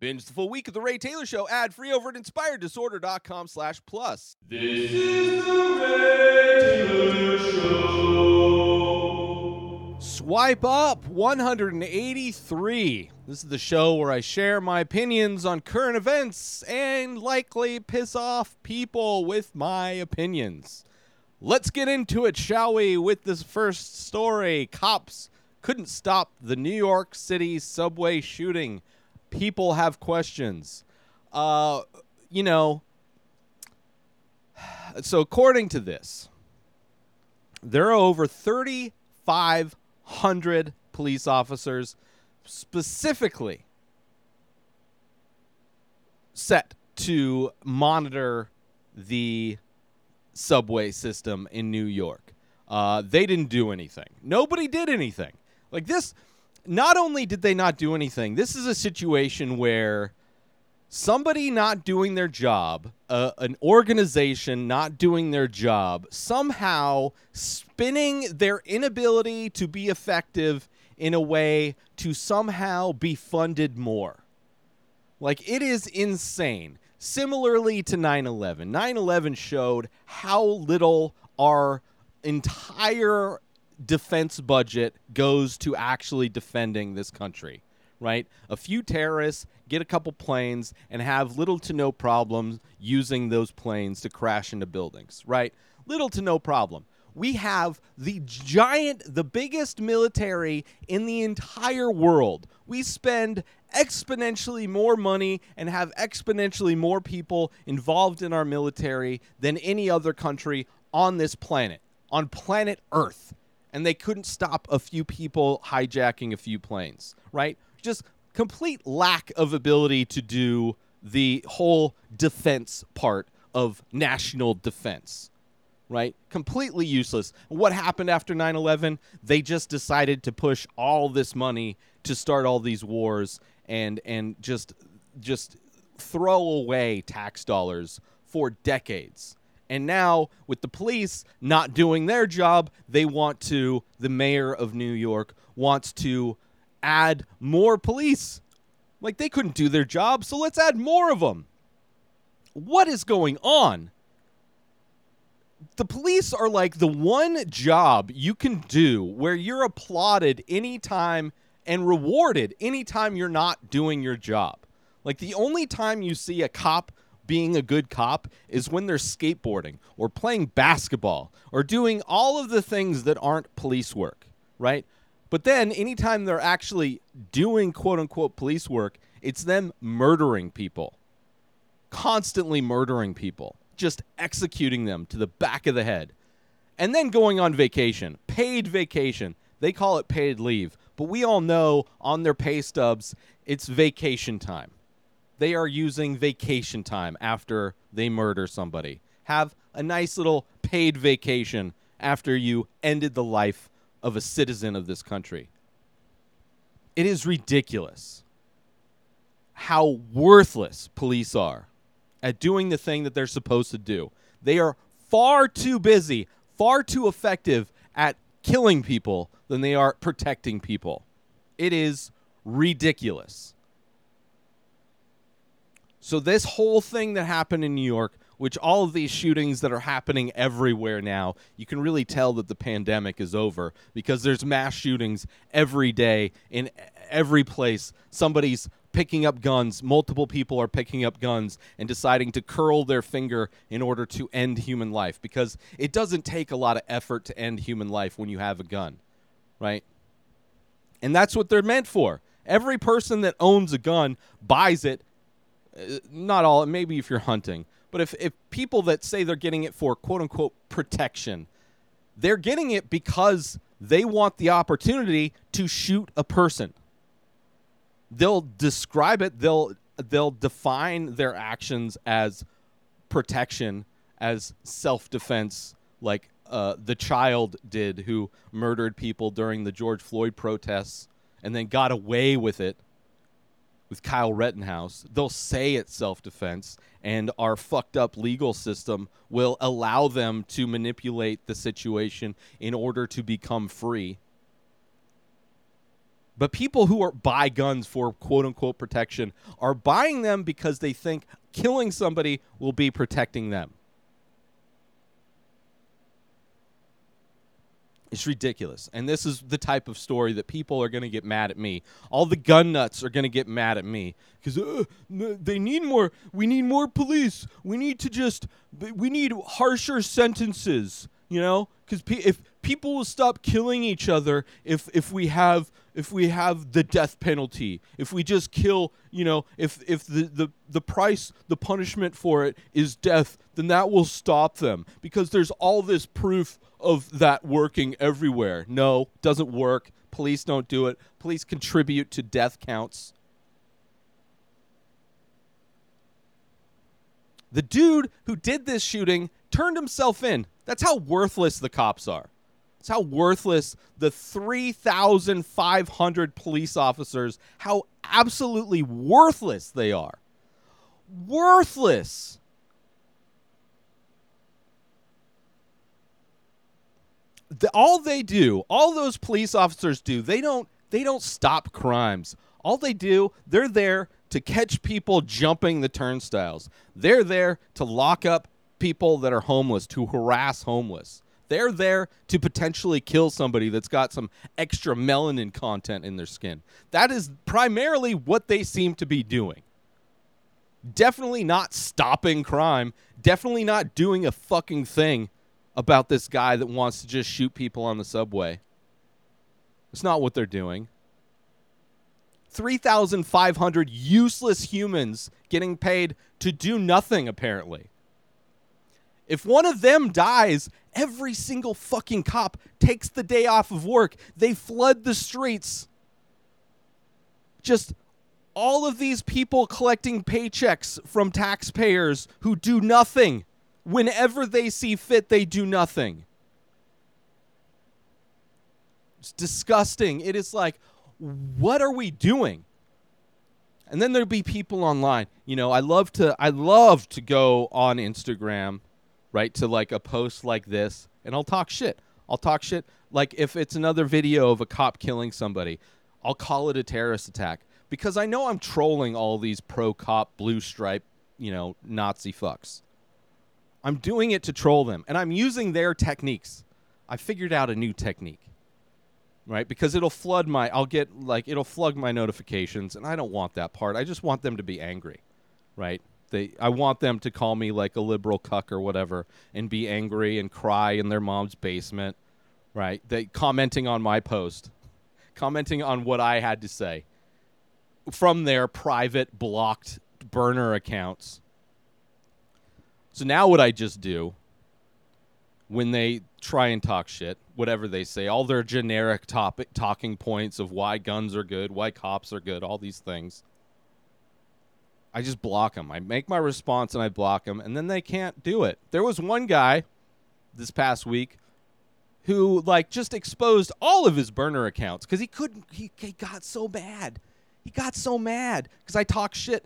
Binge the full week of The Ray Taylor Show ad free over at inspireddisorder.com slash plus. This is the Ray Taylor Show. Swipe up 183. This is the show where I share my opinions on current events and likely piss off people with my opinions. Let's get into it, shall we, with this first story. Cops couldn't stop the New York City subway shooting. People have questions. Uh, you know, so according to this, there are over 3,500 police officers specifically set to monitor the subway system in New York. Uh, they didn't do anything. Nobody did anything. Like this, not only did they not do anything, this is a situation where somebody not doing their job, uh, an organization not doing their job, somehow spinning their inability to be effective in a way to somehow be funded more. Like, it is insane. Similarly to 9 11, 9 11 showed how little our entire defense budget goes to actually defending this country, right? A few terrorists get a couple planes and have little to no problems using those planes to crash into buildings, right? Little to no problem. We have the giant, the biggest military in the entire world. We spend exponentially more money and have exponentially more people involved in our military than any other country on this planet, on planet Earth and they couldn't stop a few people hijacking a few planes, right? Just complete lack of ability to do the whole defense part of national defense, right? Completely useless. What happened after 9 11? They just decided to push all this money to start all these wars and, and just, just throw away tax dollars for decades. And now, with the police not doing their job, they want to, the mayor of New York wants to add more police. Like they couldn't do their job, so let's add more of them. What is going on? The police are like the one job you can do where you're applauded anytime and rewarded anytime you're not doing your job. Like the only time you see a cop being a good cop is when they're skateboarding or playing basketball or doing all of the things that aren't police work, right? But then anytime they're actually doing quote unquote police work, it's them murdering people, constantly murdering people, just executing them to the back of the head, and then going on vacation, paid vacation. They call it paid leave, but we all know on their pay stubs, it's vacation time. They are using vacation time after they murder somebody. Have a nice little paid vacation after you ended the life of a citizen of this country. It is ridiculous how worthless police are at doing the thing that they're supposed to do. They are far too busy, far too effective at killing people than they are protecting people. It is ridiculous. So this whole thing that happened in New York, which all of these shootings that are happening everywhere now, you can really tell that the pandemic is over because there's mass shootings every day in every place. Somebody's picking up guns, multiple people are picking up guns and deciding to curl their finger in order to end human life because it doesn't take a lot of effort to end human life when you have a gun, right? And that's what they're meant for. Every person that owns a gun buys it not all, maybe if you're hunting, but if, if people that say they're getting it for quote unquote protection, they're getting it because they want the opportunity to shoot a person. They'll describe it, they'll they'll define their actions as protection, as self-defense, like uh, the child did who murdered people during the George Floyd protests and then got away with it with Kyle Rittenhouse, they'll say it's self defense, and our fucked up legal system will allow them to manipulate the situation in order to become free. But people who are buy guns for quote unquote protection are buying them because they think killing somebody will be protecting them. It's ridiculous. And this is the type of story that people are going to get mad at me. All the gun nuts are going to get mad at me because uh, they need more. We need more police. We need to just, we need harsher sentences, you know? Because pe- if people will stop killing each other if, if we have if we have the death penalty if we just kill you know if if the, the the price the punishment for it is death then that will stop them. Because there's all this proof of that working everywhere. No doesn't work. Police don't do it. Police contribute to death counts. The dude who did this shooting turned himself in. That's how worthless the cops are it's how worthless the 3,500 police officers, how absolutely worthless they are. Worthless. The, all they do, all those police officers do, they don't they don't stop crimes. All they do, they're there to catch people jumping the turnstiles. They're there to lock up people that are homeless, to harass homeless. They're there to potentially kill somebody that's got some extra melanin content in their skin. That is primarily what they seem to be doing. Definitely not stopping crime. Definitely not doing a fucking thing about this guy that wants to just shoot people on the subway. It's not what they're doing. 3,500 useless humans getting paid to do nothing, apparently. If one of them dies, every single fucking cop takes the day off of work. They flood the streets. Just all of these people collecting paychecks from taxpayers who do nothing. Whenever they see fit, they do nothing. It's disgusting. It is like, what are we doing? And then there'd be people online. You know, I love to I love to go on Instagram, right, to like a post like this, and I'll talk shit. I'll talk shit like if it's another video of a cop killing somebody, I'll call it a terrorist attack because I know I'm trolling all these pro cop blue stripe, you know, Nazi fucks. I'm doing it to troll them and I'm using their techniques. I figured out a new technique. Right? Because it'll flood my I'll get like it'll flood my notifications and I don't want that part. I just want them to be angry. Right? They I want them to call me like a liberal cuck or whatever and be angry and cry in their mom's basement. Right? They commenting on my post. Commenting on what I had to say from their private blocked burner accounts. So now what I just do when they try and talk shit, whatever they say, all their generic topic talking points of why guns are good, why cops are good, all these things. I just block them. I make my response and I block them, and then they can't do it. There was one guy this past week who like just exposed all of his burner accounts because he couldn't. He, he got so mad. He got so mad because I talk shit.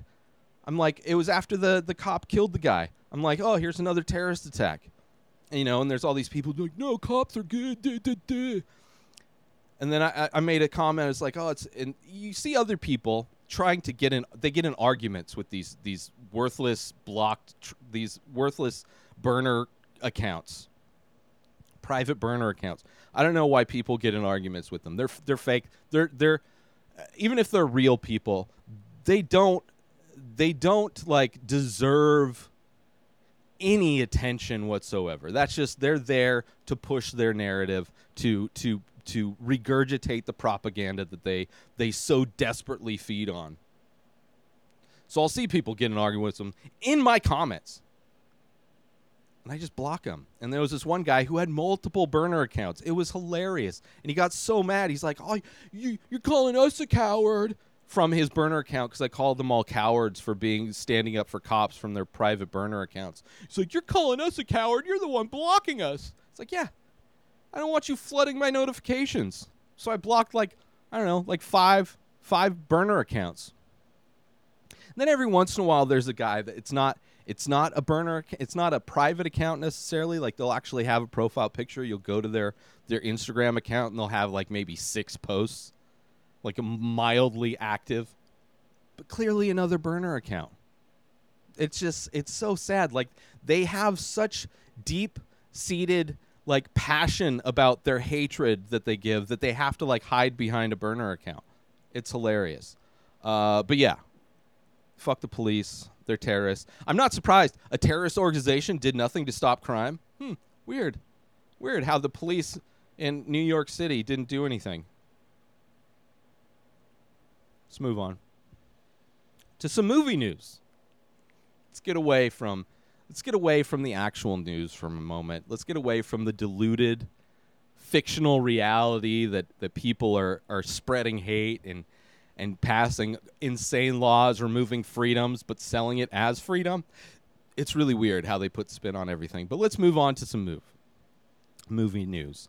I'm like, it was after the the cop killed the guy. I'm like, oh, here's another terrorist attack. And, you know, and there's all these people like, no, cops are good. And then I- I made a comment. It's like, oh, it's and you see other people trying to get in. They get in arguments with these these worthless blocked tr- these worthless burner accounts, private burner accounts. I don't know why people get in arguments with them. They're they're fake. They're they're even if they're real people, they don't they don't like deserve any attention whatsoever. That's just they're there to push their narrative to to to regurgitate the propaganda that they they so desperately feed on. So I'll see people get an argument with them in my comments. And I just block them. And there was this one guy who had multiple burner accounts. It was hilarious. And he got so mad. He's like, "Oh, you you're calling us a coward." From his burner account, because I called them all cowards for being standing up for cops from their private burner accounts. He's like, "You're calling us a coward. You're the one blocking us." It's like, yeah, I don't want you flooding my notifications. So I blocked like I don't know, like five five burner accounts. And then every once in a while there's a guy that it's not it's not a burner it's not a private account necessarily like they'll actually have a profile picture you'll go to their their Instagram account and they'll have like maybe six posts like a mildly active, but clearly another burner account. It's just it's so sad. Like they have such deep seated like passion about their hatred that they give that they have to like hide behind a burner account. It's hilarious. Uh, but yeah, fuck the police. They're terrorists. I'm not surprised. A terrorist organization did nothing to stop crime. Hmm. Weird. Weird how the police in New York City didn't do anything. Let's move on to some movie news. Let's get away from let's get away from the actual news for a moment. Let's get away from the diluted fictional reality that, that people are, are spreading hate and and passing insane laws, removing freedoms, but selling it as freedom. It's really weird how they put spin on everything. But let's move on to some move movie news.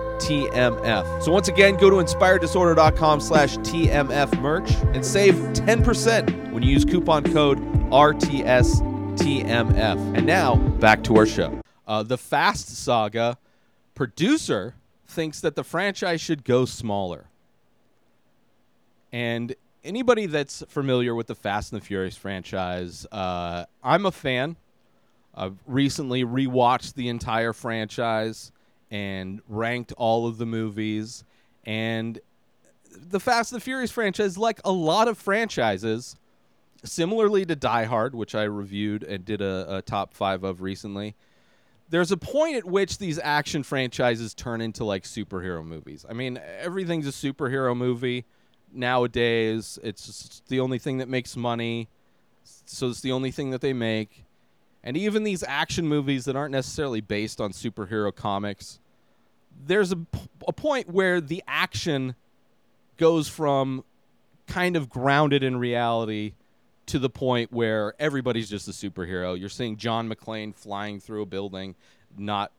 TMF. So once again, go to inspireddisorder.com slash TMF merch and save 10% when you use coupon code RTS TMF. And now, back to our show. Uh, the Fast Saga producer thinks that the franchise should go smaller. And anybody that's familiar with the Fast and the Furious franchise, uh, I'm a fan. I've recently rewatched the entire franchise and ranked all of the movies. And the Fast and the Furious franchise, like a lot of franchises, similarly to Die Hard, which I reviewed and did a, a top five of recently, there's a point at which these action franchises turn into like superhero movies. I mean, everything's a superhero movie nowadays. It's the only thing that makes money. So it's the only thing that they make. And even these action movies that aren't necessarily based on superhero comics, there's a, point where the action goes from kind of grounded in reality to the point where everybody's just a superhero. You're seeing John McClane flying through a building, not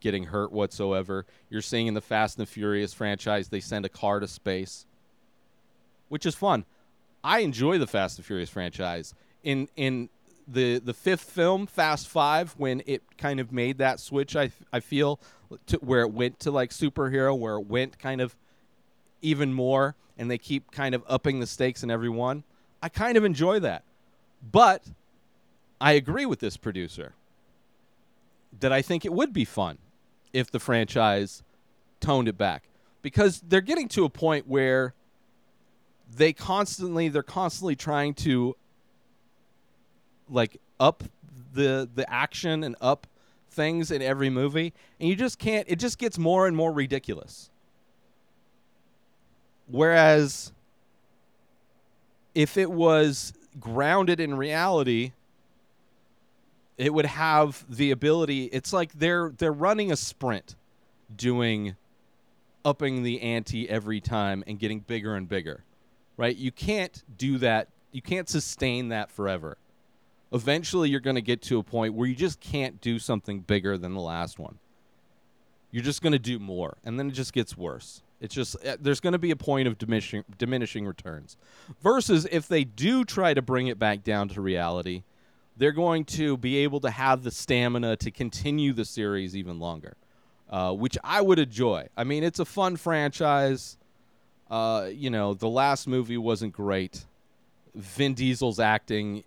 getting hurt whatsoever. You're seeing in the Fast and the Furious franchise, they send a car to space, which is fun. I enjoy the Fast and Furious franchise. In in the the fifth film, Fast Five, when it kind of made that switch, I I feel to where it went to like superhero, where it went kind of even more, and they keep kind of upping the stakes in every one. I kind of enjoy that, but I agree with this producer that I think it would be fun if the franchise toned it back because they're getting to a point where they constantly they're constantly trying to like up the the action and up things in every movie and you just can't it just gets more and more ridiculous. Whereas if it was grounded in reality it would have the ability it's like they're they're running a sprint doing upping the ante every time and getting bigger and bigger right? You can't do that you can't sustain that forever eventually you're going to get to a point where you just can't do something bigger than the last one. You're just going to do more, and then it just gets worse. It's just uh, there's going to be a point of diminishing diminishing returns. Versus if they do try to bring it back down to reality, they're going to be able to have the stamina to continue the series even longer, uh, which I would enjoy. I mean, it's a fun franchise. Uh, you know, the last movie wasn't great. Vin Diesel's acting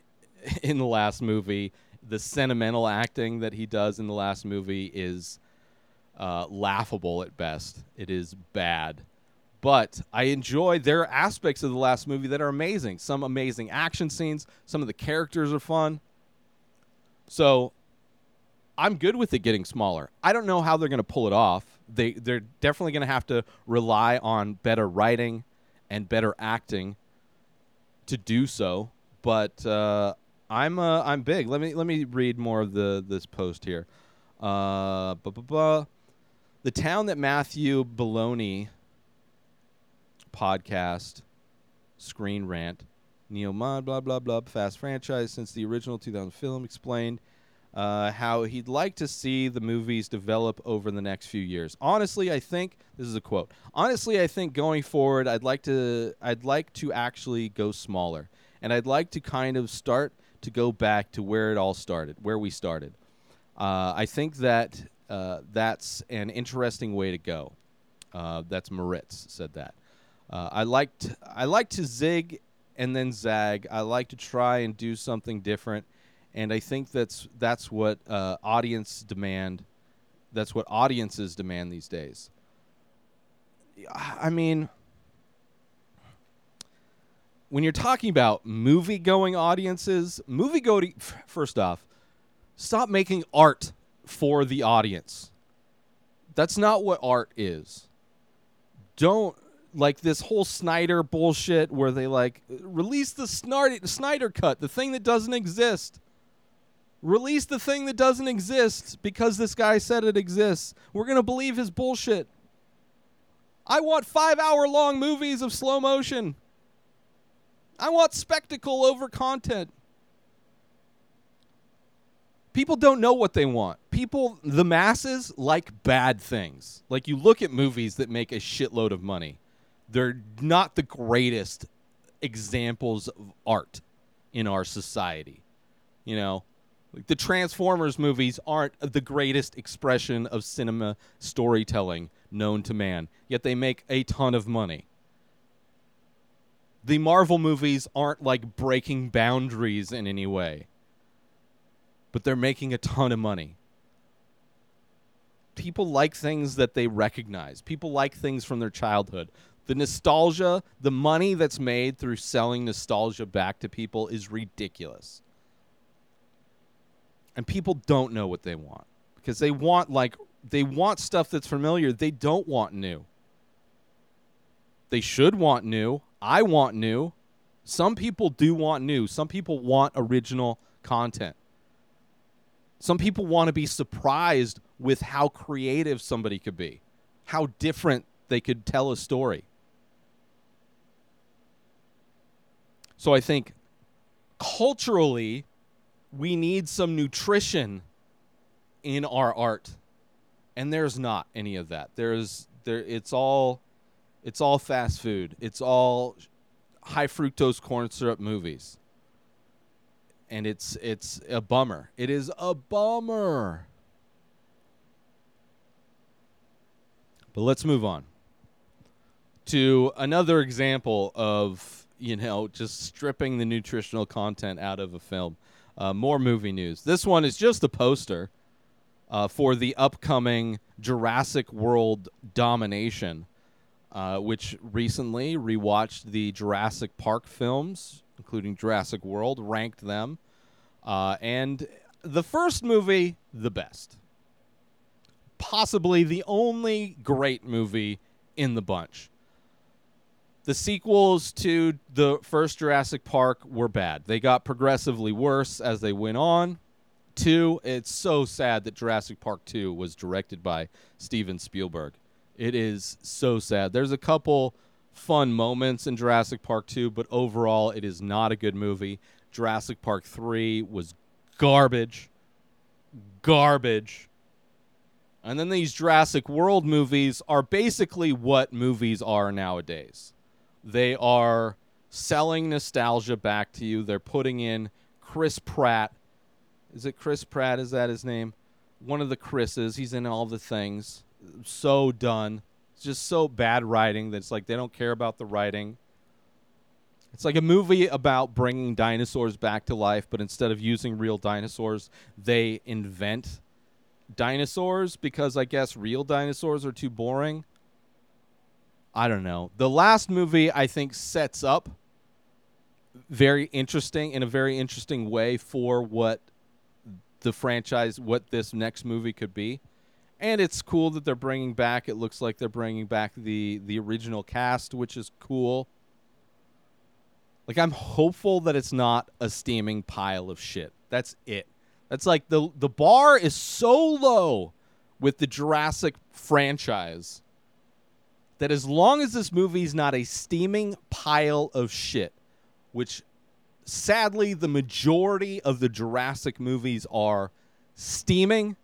in the last movie. The sentimental acting that he does in the last movie is uh, laughable at best. It is bad. But I enjoy there are aspects of the last movie that are amazing. Some amazing action scenes. Some of the characters are fun. So I'm good with it getting smaller. I don't know how they're going to pull it off. They they're definitely going to have to rely on better writing and better acting to do so. But uh, I'm uh, I'm big. Let me let me read more of the this post here. Uh, bu- bu- bu- the town that Matthew Belloni podcast Screen Rant Neo Mod, blah, blah, blah, fast franchise since the original 2000 film, explained uh, how he'd like to see the movies develop over the next few years. Honestly, I think this is a quote. Honestly, I think going forward, I'd like to I'd like to actually go smaller, and I'd like to kind of start to go back to where it all started, where we started. Uh, I think that uh, that's an interesting way to go. Uh, that's Moritz said that. Uh, I liked I like to zig and then zag. I like to try and do something different, and I think that's that's what uh, audience demand. That's what audiences demand these days. I mean, when you're talking about movie going audiences, movie going first off, stop making art for the audience. That's not what art is. Don't like this whole Snyder bullshit where they like release the Snyder cut, the thing that doesn't exist. Release the thing that doesn't exist because this guy said it exists. We're going to believe his bullshit. I want 5-hour long movies of slow motion. I want spectacle over content. People don't know what they want. People, the masses, like bad things. Like you look at movies that make a shitload of money, they're not the greatest examples of art in our society. You know, like the Transformers movies aren't the greatest expression of cinema storytelling known to man, yet they make a ton of money the Marvel movies aren't like breaking boundaries in any way, but they're making a ton of money. People like things that they recognize. People like things from their childhood. The nostalgia, the money that's made through selling nostalgia back to people is ridiculous. And people don't know what they want because they want like they want stuff that's familiar. They don't want new. They should want new. I want new. Some people do want new. Some people want original content. Some people want to be surprised with how creative somebody could be, how different they could tell a story. So I think culturally, we need some nutrition in our art. And there's not any of that. There's there it's all it's all fast food. It's all high fructose corn syrup movies. And it's it's a bummer. It is a bummer. But let's move on to another example of, you know, just stripping the nutritional content out of a film. Uh, more movie news. This one is just a poster uh, for the upcoming Jurassic World Domination uh, which recently rewatched the Jurassic Park films, including Jurassic World, ranked them. Uh, and the first movie, the best. Possibly the only great movie in the bunch. The sequels to the first Jurassic Park were bad. They got progressively worse as they went on. Two, it's so sad that Jurassic Park 2 was directed by Steven Spielberg. It is so sad. There's a couple fun moments in Jurassic Park 2, but overall, it is not a good movie. Jurassic Park 3 was garbage. Garbage. And then these Jurassic World movies are basically what movies are nowadays. They are selling nostalgia back to you. They're putting in Chris Pratt. Is it Chris Pratt? Is that his name? One of the Chris's. He's in all the things so done. It's just so bad writing that it's like they don't care about the writing. It's like a movie about bringing dinosaurs back to life, but instead of using real dinosaurs, they invent dinosaurs because I guess real dinosaurs are too boring. I don't know. The last movie I think sets up very interesting in a very interesting way for what the franchise what this next movie could be and it's cool that they're bringing back. It looks like they're bringing back the the original cast, which is cool. Like I'm hopeful that it's not a steaming pile of shit. That's it. That's like the the bar is so low with the Jurassic franchise that as long as this movie's not a steaming pile of shit, which sadly, the majority of the Jurassic movies are steaming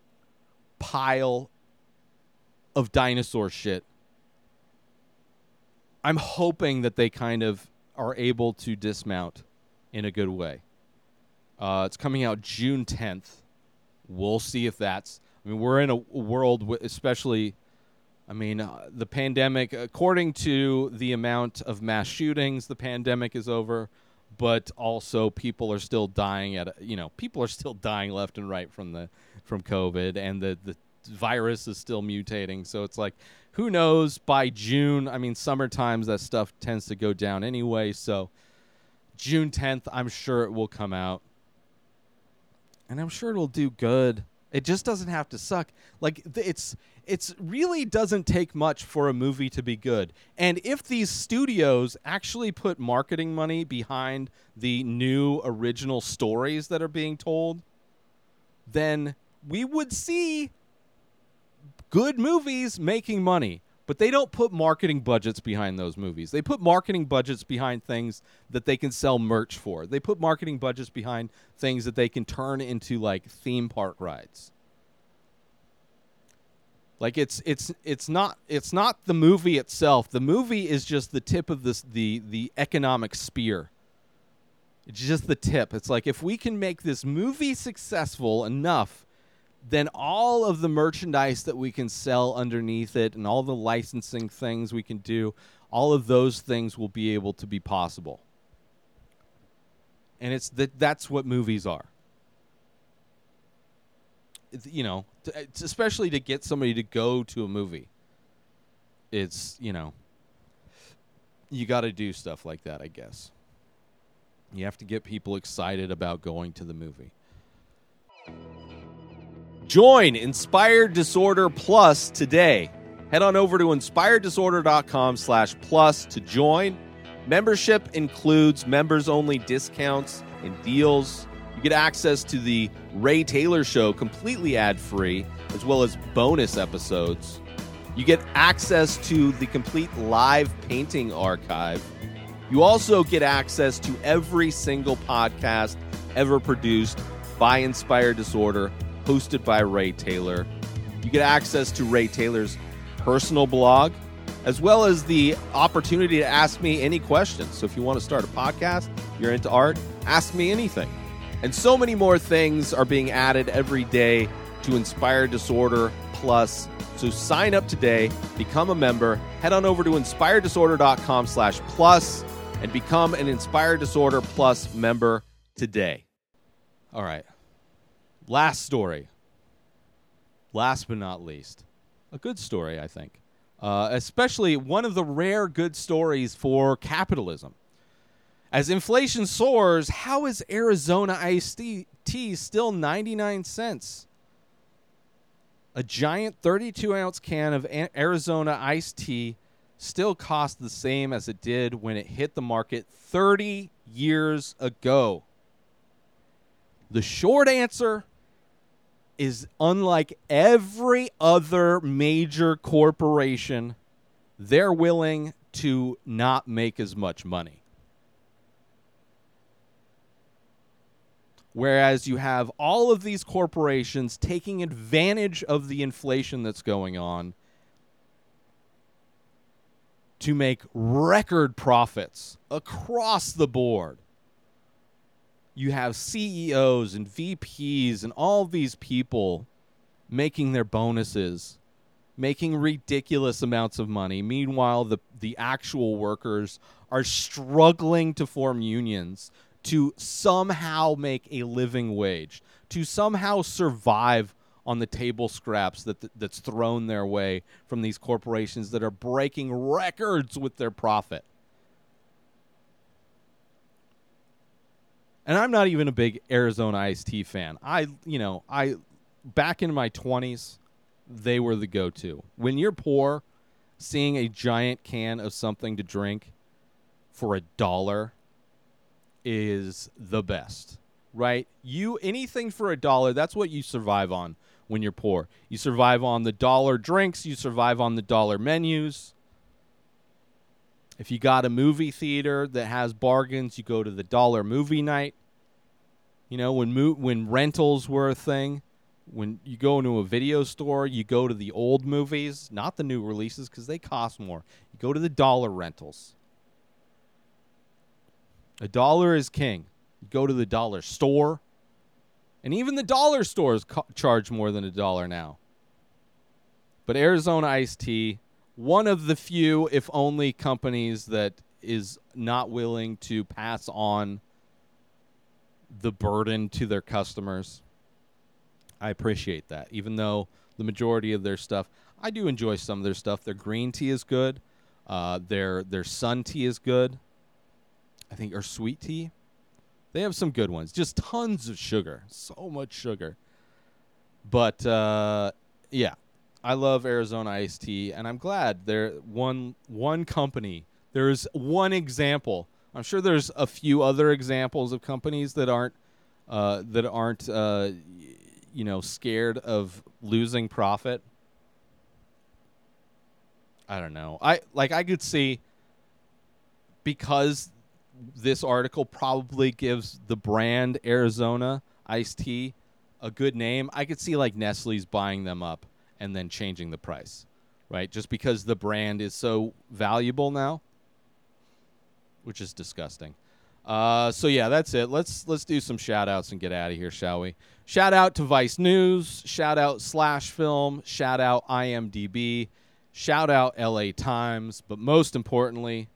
pile of dinosaur shit. I'm hoping that they kind of are able to dismount in a good way. Uh, it's coming out June 10th. We'll see if that's. I mean, we're in a world, wi- especially. I mean, uh, the pandemic, according to the amount of mass shootings, the pandemic is over, but also people are still dying at, you know, people are still dying left and right from the from COVID, and the the virus is still mutating. So it's like, who knows? By June, I mean, summer times that stuff tends to go down anyway. So June 10th, I'm sure it will come out, and I'm sure it'll do good. It just doesn't have to suck. Like it's it's really doesn't take much for a movie to be good. And if these studios actually put marketing money behind the new original stories that are being told, then we would see good movies making money. But they don't put marketing budgets behind those movies. They put marketing budgets behind things that they can sell merch for. They put marketing budgets behind things that they can turn into like theme park rides. Like it's it's it's not it's not the movie itself. The movie is just the tip of this the the economic spear. It's just the tip. It's like if we can make this movie successful enough, then all of the merchandise that we can sell underneath it and all the licensing things we can do, all of those things will be able to be possible. And it's that that's what movies are. It's, you know, to, especially to get somebody to go to a movie. It's, you know, you got to do stuff like that, I guess. You have to get people excited about going to the movie. Join Inspired Disorder Plus today. Head on over to inspireddisorder.com slash plus to join. Membership includes members only discounts and deals. You get access to the Ray Taylor Show completely ad free, as well as bonus episodes. You get access to the complete live painting archive. You also get access to every single podcast ever produced by Inspired Disorder, hosted by Ray Taylor. You get access to Ray Taylor's personal blog, as well as the opportunity to ask me any questions. So if you want to start a podcast, you're into art, ask me anything. And so many more things are being added every day to Inspire Disorder Plus. So sign up today, become a member, head on over to inspireddisorder.com slash plus and become an Inspire Disorder Plus member today. All right. Last story. Last but not least. A good story, I think. Uh, especially one of the rare good stories for capitalism. As inflation soars, how is Arizona iced tea, still 99 cents? A giant 32 ounce can of Arizona iced tea still costs the same as it did when it hit the market 30 years ago. The short answer is unlike every other major corporation, they're willing to not make as much money. Whereas you have all of these corporations taking advantage of the inflation that's going on to make record profits across the board. You have CEOs and VPs and all these people making their bonuses, making ridiculous amounts of money. Meanwhile, the, the actual workers are struggling to form unions to somehow make a living wage, to somehow survive on the table scraps that that's thrown their way from these corporations that are breaking records with their profit. And I'm not even a big Arizona iced tea fan. I, you know, I back in my 20s, they were the go-to. When you're poor, seeing a giant can of something to drink for a dollar is the best, right? You anything for a dollar, that's what you survive on when you're poor. You survive on the dollar drinks, you survive on the dollar menus. If you got a movie theater that has bargains, you go to the dollar movie night. You know, when mo- when rentals were a thing, when you go into a video store, you go to the old movies, not the new releases because they cost more. You go to the dollar rentals. A dollar is king. You go to the dollar store, and even the dollar stores charge more than a dollar now. But Arizona iced tea, one of the few, if only, companies that is not willing to pass on the burden to their customers. I appreciate that. Even though the majority of their stuff, I do enjoy some of their stuff. Their green tea is good. Uh, their their sun tea is good. I think or sweet tea. They have some good ones. Just tons of sugar. So much sugar. But uh, yeah, I love Arizona iced tea, and I'm glad there one one company. There's one example. I'm sure there's a few other examples of companies that aren't uh, that aren't uh, you know scared of losing profit. I don't know. I like I could see because this article probably gives the brand Arizona iced tea a good name. I could see like Nestle's buying them up and then changing the price, right? Just because the brand is so valuable now, which is disgusting. Uh, so yeah, that's it. Let's let's do some shout outs and get out of here, shall we? Shout out to Vice News, shout out Slash Film, shout out IMDb, shout out LA Times, but most importantly,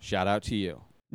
shout out to you.